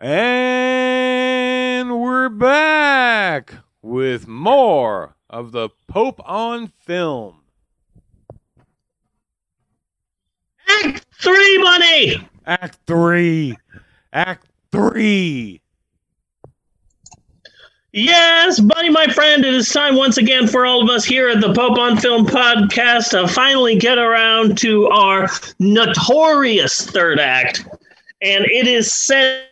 And we're back with more of the Pope on film. Act three, money. Act three. Act three. Yes, buddy, my friend, it is time once again for all of us here at the Pope on Film podcast to finally get around to our notorious third act. And it is set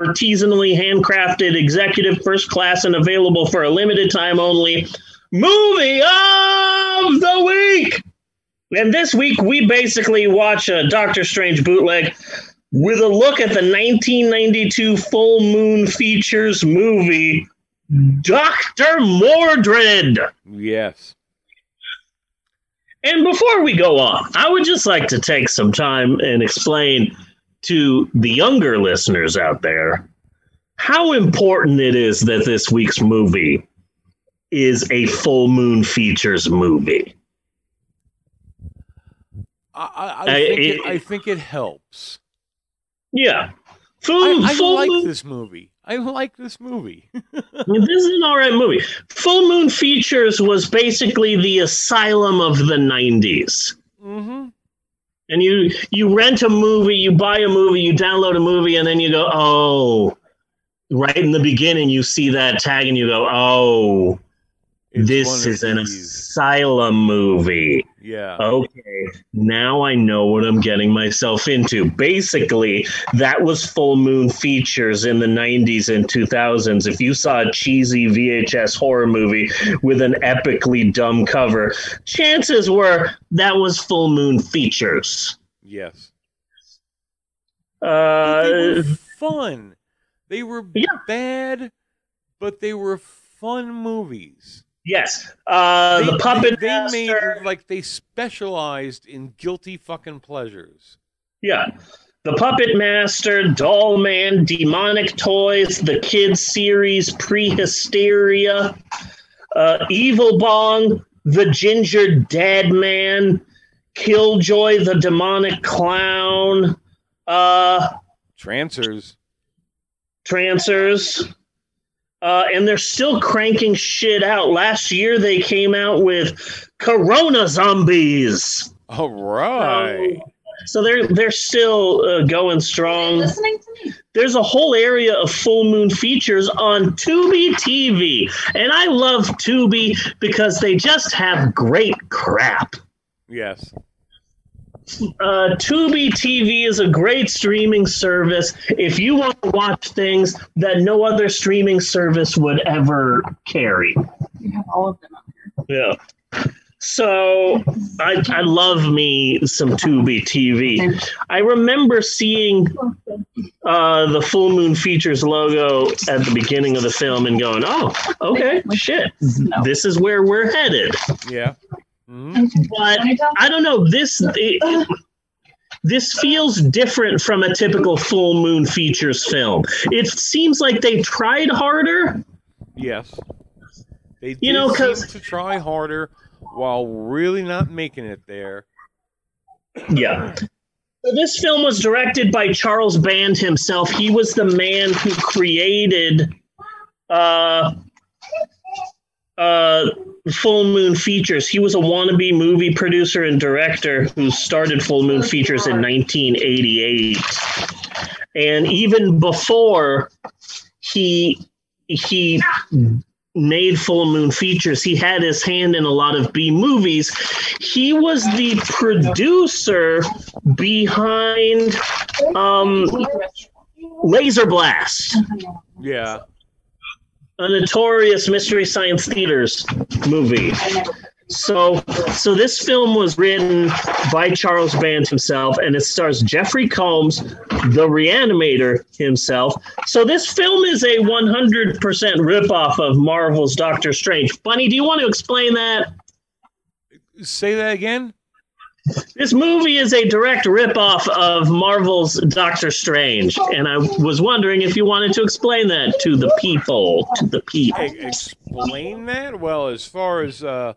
artisanally handcrafted, executive first class, and available for a limited time only movie of the week. And this week, we basically watch a Doctor Strange bootleg with a look at the 1992 Full Moon Features movie, Dr. Mordrid. Yes. And before we go on, I would just like to take some time and explain to the younger listeners out there how important it is that this week's movie is a full moon features movie. I, I, I, think, it- it, I think it helps. Yeah. Full, I, I full like moon, this movie. I like this movie. this is an all right movie. Full Moon Features was basically the asylum of the 90s. mm-hmm. And you you rent a movie, you buy a movie, you download a movie, and then you go, oh, right in the beginning, you see that tag, and you go, oh, this is an asylum movie. Yeah. Okay, now I know what I'm getting myself into. Basically, that was Full Moon Features in the 90s and 2000s. If you saw a cheesy VHS horror movie with an epically dumb cover, chances were that was Full Moon Features. Yes. Uh, were fun. They were Yeah. bad, but they were fun movies. Yes, uh, they, the puppet they, they made like they specialized in guilty fucking pleasures. Yeah. The Puppet Master, Doll Man, Demonic Toys, the Kids series, Prehysteria, uh, Evil Bong, The Ginger Dead Man, Killjoy, the Demonic Clown, uh, Trancers. Trancers. Uh, and they're still cranking shit out. Last year they came out with Corona Zombies. All right. So they're they're still uh, going strong. listening to me. There's a whole area of full moon features on Tubi TV, and I love Tubi because they just have great crap. yes. Uh, Tubi TV is a great streaming service if you want to watch things that no other streaming service would ever carry. You have all of them up here. Yeah. So I, I love me some Tubi TV. I remember seeing uh, the Full Moon Features logo at the beginning of the film and going, "Oh, okay, shit, this is where we're headed." Yeah. But I don't know this. It, this feels different from a typical Full Moon Features film. It seems like they tried harder. Yes. They You know, seem 'cause- to try harder while really not making it there. Yeah. So this film was directed by Charles Band himself. He was the man who created uh, uh, Full Moon Features. He was a wannabe movie producer and director who started Full Moon Features in 1988. And even before he he made Full Moon Features, he had his hand in a lot of B movies. He was the producer behind um, Laser Blast, Yeah. A notorious Mystery Science Theaters movie. So, so this film was written by Charles Band himself, and it stars Jeffrey Combs, the Reanimator himself. So this film is a 100% ripoff of Marvel's Doctor Strange. Bunny, do you want to explain that? Say that again? This movie is a direct ripoff of Marvel's Doctor Strange, and I was wondering if you wanted to explain that to the people, to the people. E- explain that? Well, as far as uh,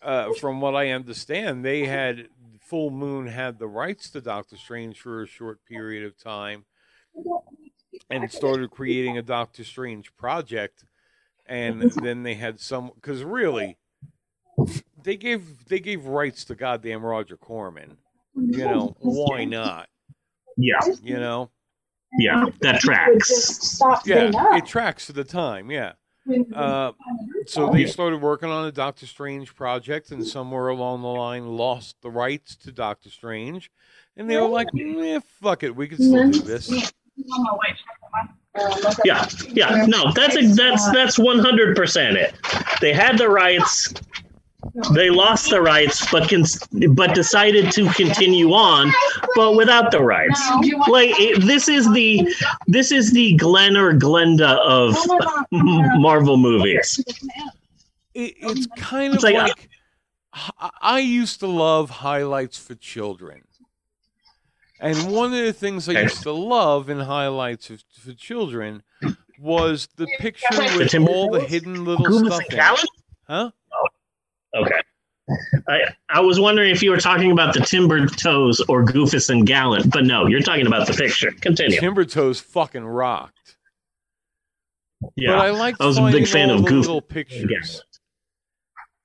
uh, from what I understand, they had Full Moon had the rights to Doctor Strange for a short period of time and started creating a Doctor Strange project. And then they had some because really, they gave they gave rights to goddamn Roger Corman. You know why not? Yeah, You know, yeah, that tracks. yeah, it tracks to the time. Yeah. Uh, so they started working on a Doctor Strange project, and somewhere along the line lost the rights to Doctor Strange, and they were like, "Eh, fuck it, we can still do this." Yeah, yeah, no, that's a, that's that's one hundred percent it. They had the rights, they lost the rights, but can but decided to continue on, but without the rights. Like it, this is the this is the Glen or Glenda of Marvel movies. It, it's kind of It's like- like, I I used to love highlights for children. And one of the things I used to love in highlights of, for children was the picture with all the hidden little stuff in it. Huh? Okay. I I was wondering if you were talking about the Timber Toes or Goofus and Gallant, but no, you're talking about the picture. Continue. Timber Toes fucking rocked. Yeah. But I liked I was a big fan of Goofy little and pictures.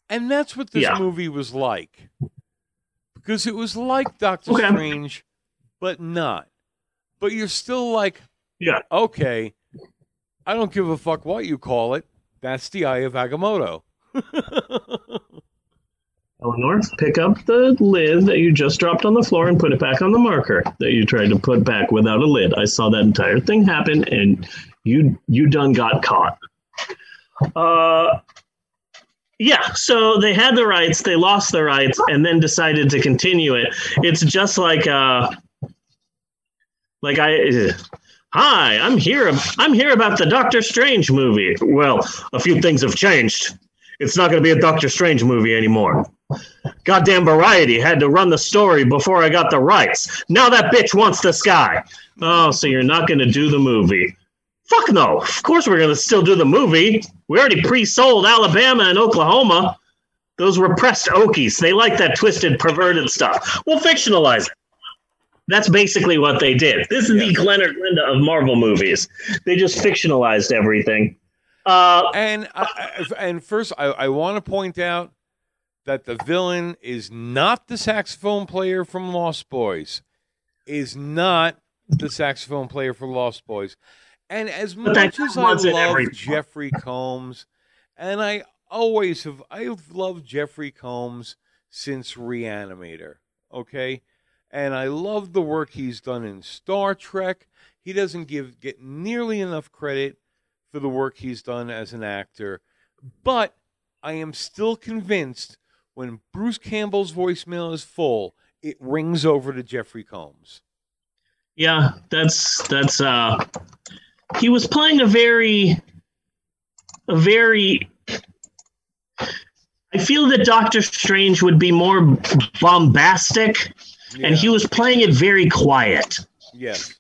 And that's what this Yeah. movie was like. Because it was like Doctor Okay. Strange, but not. But you're still like, Yeah. okay, I don't give a fuck what you call it. That's the Eye of Agamotto. Eleanor, pick up the lid that you just dropped on the floor and put it back on the marker that you tried to put back without a lid. I saw that entire thing happen, and you you done got caught. Uh, yeah. So they had the rights, they lost the rights, and then decided to continue it. It's just like uh, like I. Hi, I'm here. I'm here about the Doctor Strange movie. Well, a few things have changed. It's not going to be a Doctor Strange movie anymore. Goddamn Variety had to run the story before I got the rights. Now that bitch wants the sky. Oh, so you're not going to do the movie? Fuck no. Of course we're going to still do the movie. We already pre-sold Alabama and Oklahoma. Those repressed Okies. They like that twisted, perverted stuff. We'll fictionalize it. That's basically what they did. This is the Glen or Glenda of Marvel movies. They just fictionalized everything. Uh, And I, I- and first, I, I want to point out that the villain is not the saxophone player from Lost Boys. Is not the saxophone player for Lost Boys. And as much as I love Jeffrey Combs, and I always have, I've loved Jeffrey Combs since Reanimator. Okay, and I love the work he's done in Star Trek. He doesn't give get nearly enough credit for the work he's done as an actor, but I am still convinced when Bruce Campbell's voicemail is full, it rings over to Jeffrey Combs. Yeah, that's that's uh he was playing a very a very I feel that Doctor Strange would be more bombastic and he was playing it very quiet. yes,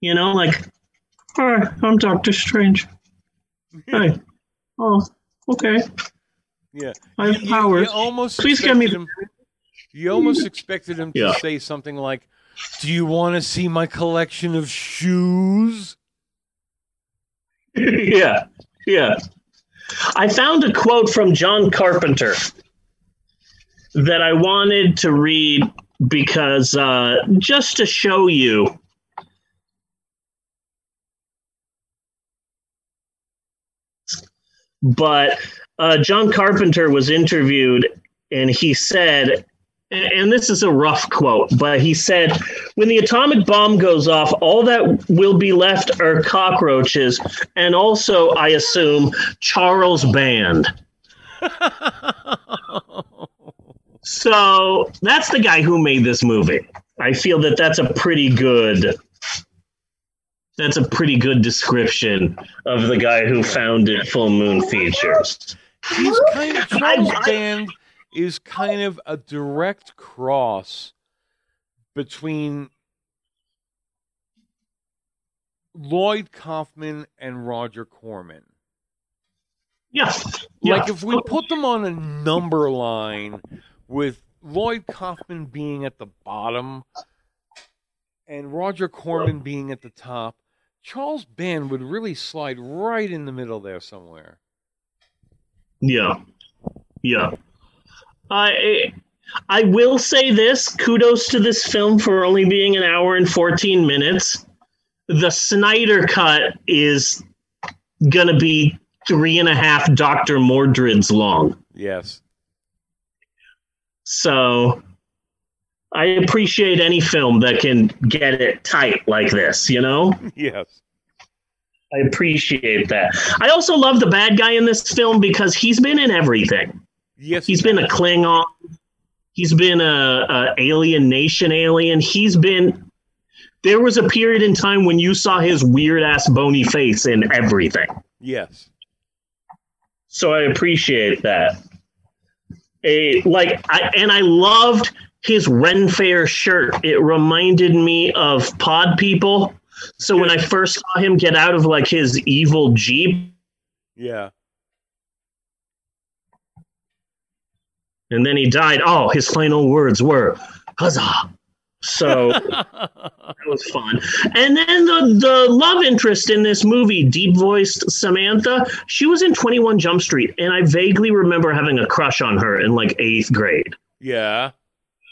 You know, like Hi, I'm Doctor Strange. Hi. Oh, okay. Yeah. I have You- you- powers. You almost Please get me- expected him. You almost expected him to Yeah. say something like, "Do you want to see my collection of shoes?" yeah, yeah. I found a quote from John Carpenter that I wanted to read because uh, just to show you. But uh, John Carpenter was interviewed and he said, and this is a rough quote, but he said, when the atomic bomb goes off, all that will be left are cockroaches and also, I assume, Charles Band. So that's the guy who made this movie. I feel that that's a pretty good. That's a pretty good description of the guy who founded Full Moon Features. He's kind of Charles Band is kind of a direct cross between Lloyd Kaufman and Roger Corman. Yeah. Like if we put them on a number line with Lloyd Kaufman being at the bottom and Roger Corman being at the top, Charles Band would really slide right in the middle there somewhere. Yeah. Yeah. I I will say this, kudos to this film for only being an hour and 14 minutes. The Snyder cut is gonna be three and a half Dr. Mordrid's long. Yes. So I appreciate any film that can get it tight like this, you know? Yes. I appreciate that. I also love the bad guy in this film because he's been in everything. Yes. He's been a Klingon. He's been a, a alien nation alien. He's been. There was a period in time when you saw his weird ass bony face in everything. Yes. So I appreciate that. A like I and I loved his Ren Fair shirt. It reminded me of Pod People. So when I first saw him get out of like his evil Jeep. Yeah. And then he died. Oh, his final words were huzzah. So that was fun. And then the, the love interest in this movie, deep voiced Samantha, she was in 21 Jump Street. And I vaguely remember having a crush on her in like eighth grade. Yeah.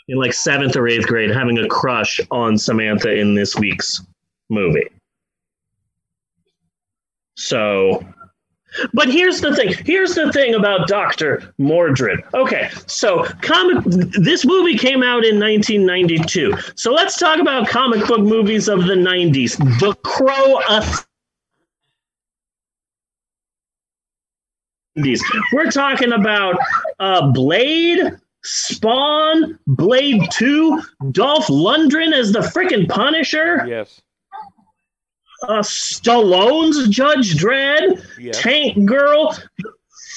In like seventh or eighth grade, having a crush on Samantha in this week's movie. So, but here's the thing. Here's the thing about Doctor Mordrid. Okay, so comic. This movie came out in 1992. So let's talk about comic book movies of the 90s. The Crow. We're talking about uh, Blade, Spawn, Blade 2, Dolph Lundgren as the freaking Punisher. Yes. Uh, Stallone's Judge Dredd. Tank Girl,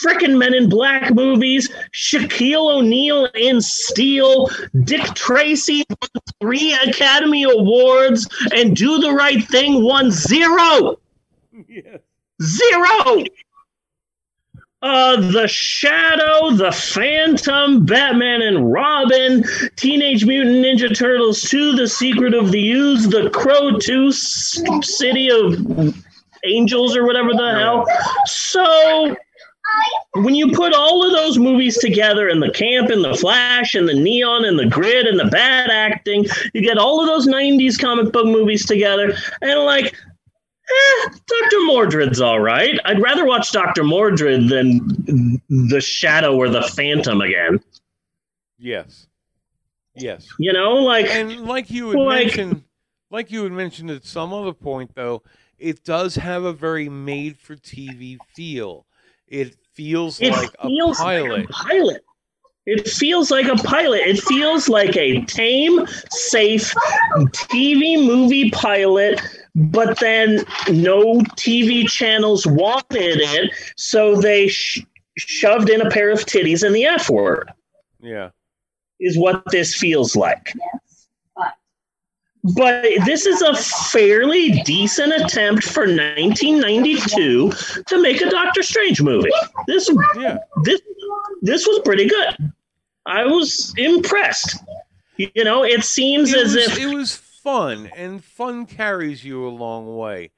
frickin' Men in Black movies, Shaquille O'Neal in Steel, Dick Tracy won three Academy Awards, and Do the Right Thing won zero. Yes. Zero. Uh, the Shadow, The Phantom, Batman and Robin, Teenage Mutant Ninja Turtles 2, The Secret of the Ooze, The Crow 2, S- City of Angels, or whatever the hell. So, when you put all of those movies together, and the camp, and the flash, and the neon, and the grid, and the bad acting, you get all of those 90s comic book movies together, and like, eh, Dr. Mordrid's all right. I'd rather watch Dr. Mordrid than The Shadow or The Phantom again. Yes. Yes. You know, like, And like you had Like- mentioned, like you had mentioned at some other point, though, it does have a very made-for-TV feel. It feels it like feels a pilot. like a pilot. It feels like a pilot. It feels like a tame, safe TV movie pilot, but then no TV channels wanted it, so they sh- shoved in a pair of titties and the F word, yeah. is what this feels like. Yes. But But this is a fairly decent attempt for 1992 to make a Doctor Strange movie. This Yeah. this this was pretty good. I was impressed. You know, it seems It as was, if it was fun, and fun carries you a long way.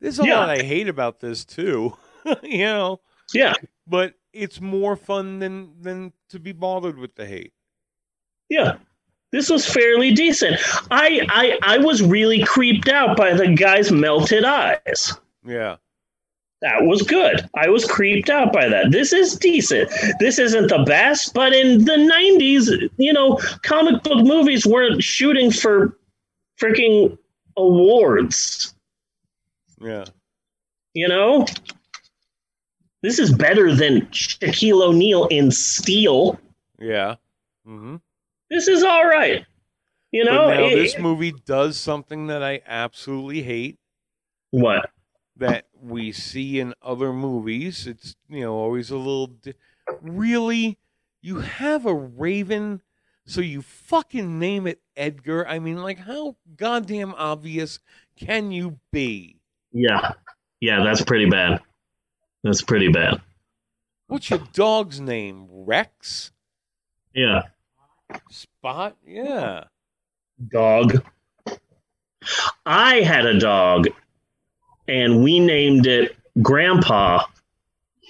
There's a Yeah. lot I hate about this too, you know, yeah, but it's more fun than than to be bothered with the hate. yeah. This was fairly decent. I I I was really creeped out by the guy's melted eyes. Yeah. That was good. I was creeped out by that. This is decent. This isn't the best, but in the 90s, you know, comic book movies weren't shooting for freaking awards, Yeah. you know? This is better than Shaquille O'Neal in Steel. Yeah. Mm-hmm. This is all right. You know, but now it- this movie does something that I absolutely hate what? that we see in other movies. It's you know always a little di- really. You have a raven, so you fucking name it Edgar. I mean, like how goddamn obvious can you be? Yeah. Yeah, that's pretty bad. That's pretty bad. What's your dog's name? Rex. Yeah. Spot, yeah. Dog. I had a dog, and we named it Grandpa.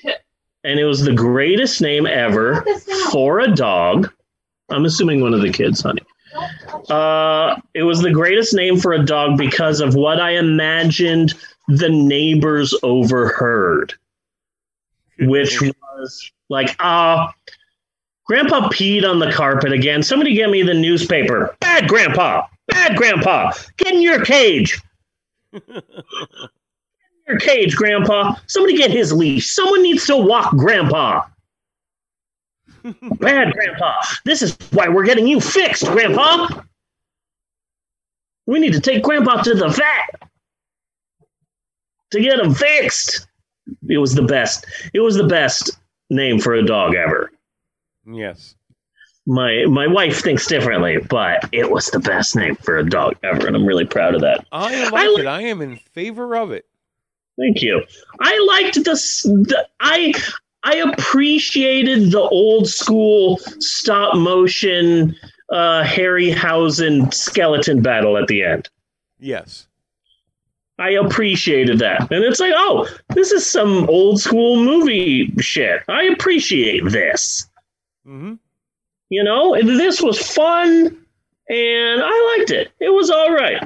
And it was the greatest name ever for a dog. I'm assuming one of the kids, honey. Uh, it was the greatest name for a dog because of what I imagined the neighbors overheard, which was like, ah, uh, Grandpa peed on the carpet again. Somebody get me the newspaper. Bad Grandpa. Bad Grandpa. Get in your cage. In your cage, Grandpa. Somebody get his leash. Someone needs to walk Grandpa. Bad Grandpa. This is why we're getting you fixed, Grandpa. We need to take Grandpa to the vet to get him fixed. It was the best. It was the best name for a dog ever. Yes. My my wife thinks differently, but it was the best name for a dog ever, and I'm really proud of that. I like I it. I am in favor of it. Thank you. I liked this. The, I I appreciated the old school stop motion uh, Harryhausen skeleton battle at the end. Yes. I appreciated that. And it's like, oh, this is some old school movie shit. I appreciate this. Mm-hmm. You know, this was fun and I liked it. It was all right.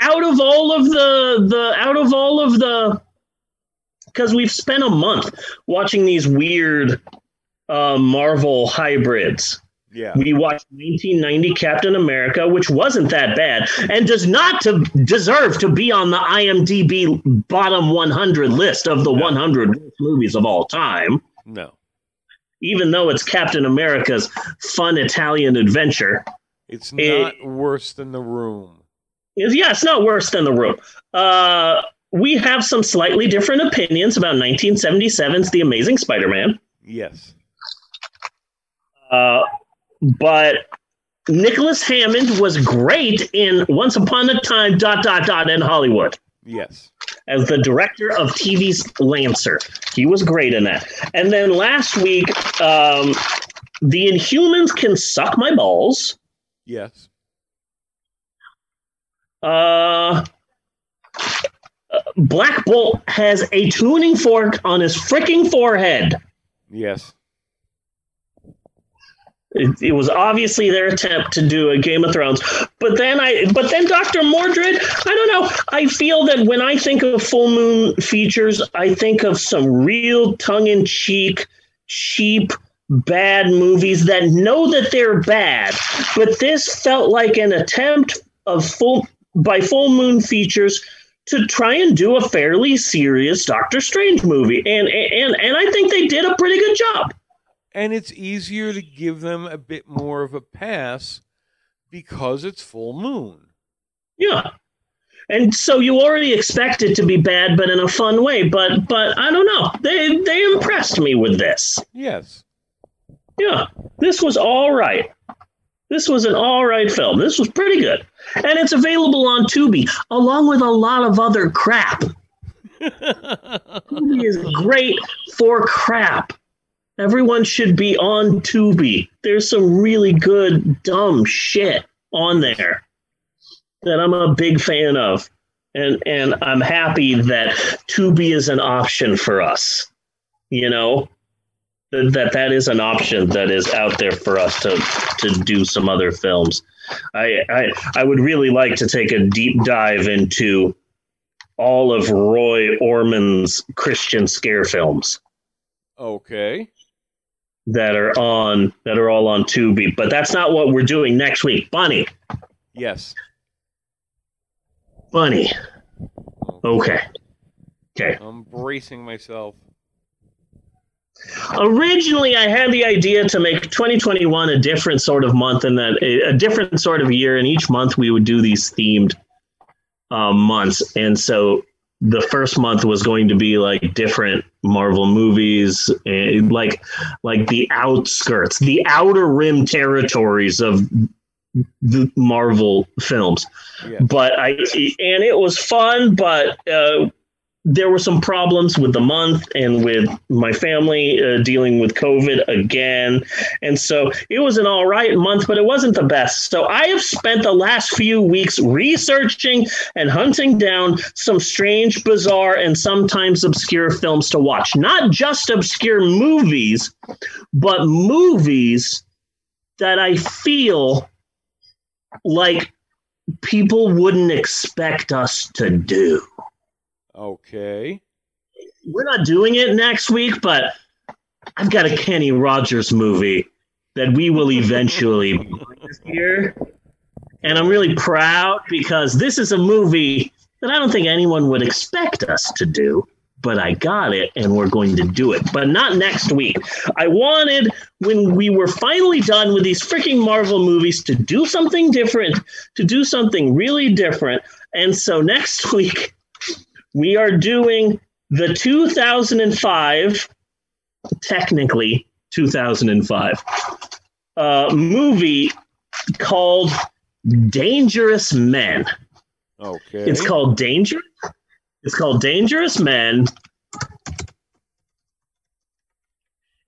Out of all of the the out of all of the because we've spent a month watching these weird uh, Marvel hybrids. Yeah. We watched 1990 Captain America, which wasn't that bad and does not to deserve to be on the IMDb bottom 100 list of the no. 100 movies of all time. No. Even though it's Captain America's fun Italian adventure. It's not it, worse than The Room. Yeah, it's not worse than The Room. Uh, we have some slightly different opinions about 1977's The Amazing Spider Man. Yes. Uh, but Nicholas Hammond was great in Once Upon a Time, dot, dot, dot, in Hollywood. Yes. As the director of TV's Lancer. He was great in that. And then last week, um, The Inhumans Can Suck My Balls. Yes. Uh, Black Bolt has a tuning fork on his freaking forehead. Yes. It, it, was obviously their attempt to do a Game of Thrones, but then I, but then Doctor Mordrid, I don't know. I feel that when I think of full moon features, I think of some real tongue-in-cheek, cheap, bad movies that know that they're bad. But this felt like an attempt of full by Full Moon Features to try and do a fairly serious Doctor Strange movie, and and and I think they did a pretty good job. And it's easier to give them a bit more of a pass because it's full moon. Yeah. And so you already expect it to be bad, but in a fun way. But but I don't know. They they impressed me with this. Yes. Yeah. This was all right. This was an all right film. This was pretty good. And it's available on Tubi, along with a lot of other crap. Tubi is great for crap. Everyone should be on Tubi. There's some really good, dumb shit on there that I'm a big fan of. And and I'm happy that Tubi is an option for us. You know, that that is an option that is out there for us to to do some other films. I I, I would really like to take a deep dive into all of Ron Ormond's Christian scare films. Okay that are on that are all on Tubi. But that's not what we're doing next week. Bunny. Yes. Bunny. Okay. Okay. I'm bracing myself. Originally, I had the idea to make 2021 a different sort of month and that a, different sort of year. And each month we would do these themed uh, months. And so the first month was going to be like different Marvel movies, and like like the outskirts, the outer rim territories of the Marvel films. Yeah. But I and it was fun, but uh, there were some problems with the month and with my family uh, dealing with COVID again. And so it was an all right month, but it wasn't the best. So I have spent the last few weeks researching and hunting down some strange, bizarre, and sometimes obscure films to watch. Not just obscure movies, but movies that I feel like people wouldn't expect us to do. Okay. We're not doing it next week, but I've got a Kenny Rogers movie that we will eventually here. And I'm really proud because this is a movie that I don't think anyone would expect us to do, but I got it and we're going to do it. But not next week. I wanted, when we were finally done with these freaking Marvel movies, to do something different, to do something really different. And so next week, we are doing the 2005, technically 2005, uh, movie called Dangerous Men. Okay. It's called Danger. It's called Dangerous Men.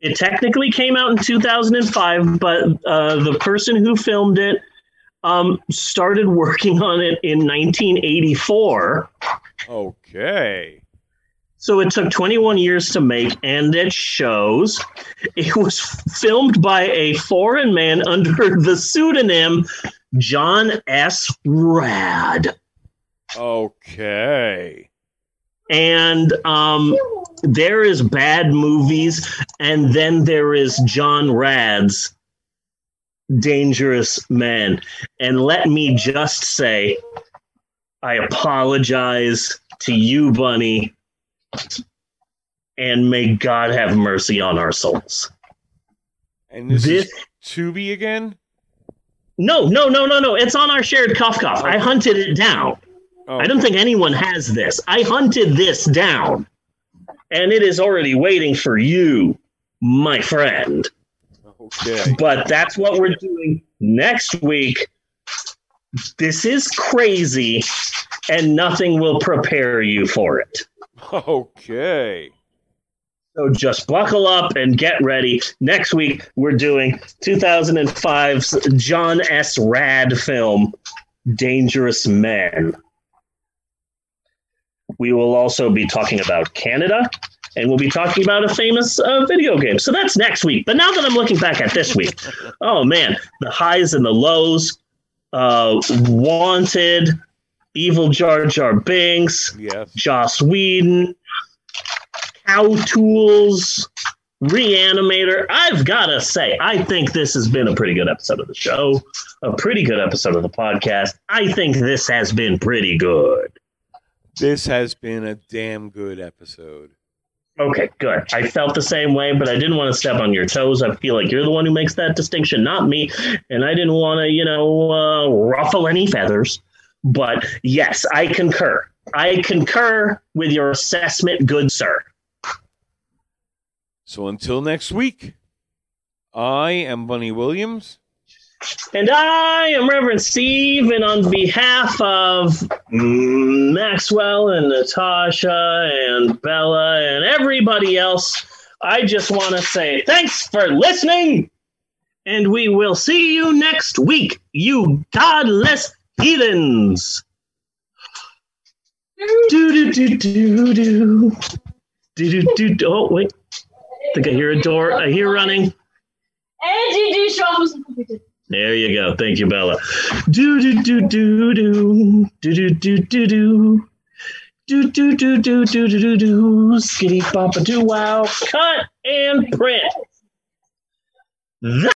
It technically came out in 2005, but uh, the person who filmed it um, started working on it in 1984. Okay. So it took 21 years to make, and it shows. It was filmed by a foreign man under the pseudonym John S. Rad. Okay. And um, there is bad movies, and then there is John Rad's Dangerous Men. And let me just say, I apologize to you, Bunny, and may God have mercy on our souls. And this, this is Tubi again? No, no, no, no, no. It's on our shared cough. I hunted it down. Oh. I don't think anyone has this. I hunted this down, and it is already waiting for you, my friend. Okay. But that's what we're doing next week. This is crazy, and nothing will prepare you for it. Okay. So just buckle up and get ready. Next week, we're doing 2005's John S. Rad film, Dangerous Man. We will also be talking about Canada, and we'll be talking about a famous uh, video game. So that's next week. But now that I'm looking back at this week, oh man, the highs and the lows. Uh, Wanted, Evil Jar Jar Binks, yes. Joss Whedon, Cow Tools, Reanimator. I've got to say, I think this has been a pretty good episode of the show, a pretty good episode of the podcast. I think this has been pretty good. This has been a damn good episode. Okay, good. I felt the same way, but I didn't want to step on your toes. I feel like you're the one who makes that distinction, not me. And I didn't want to, you know, uh, ruffle any feathers. But yes, I concur. I concur with your assessment, good sir. So until next week, I am Bunny Williams. And I am Reverend Steve, and on behalf of Maxwell and Natasha and Bella and everybody else, I just want to say thanks for listening, and we will see you next week, you godless heathens. Do do do do do do do do. Oh wait, I think I hear a door. I hear running. There you go. Thank you, Bella. Do do do do do do do do do do. Do do do do do do do do skitty papa do wow cut and print. That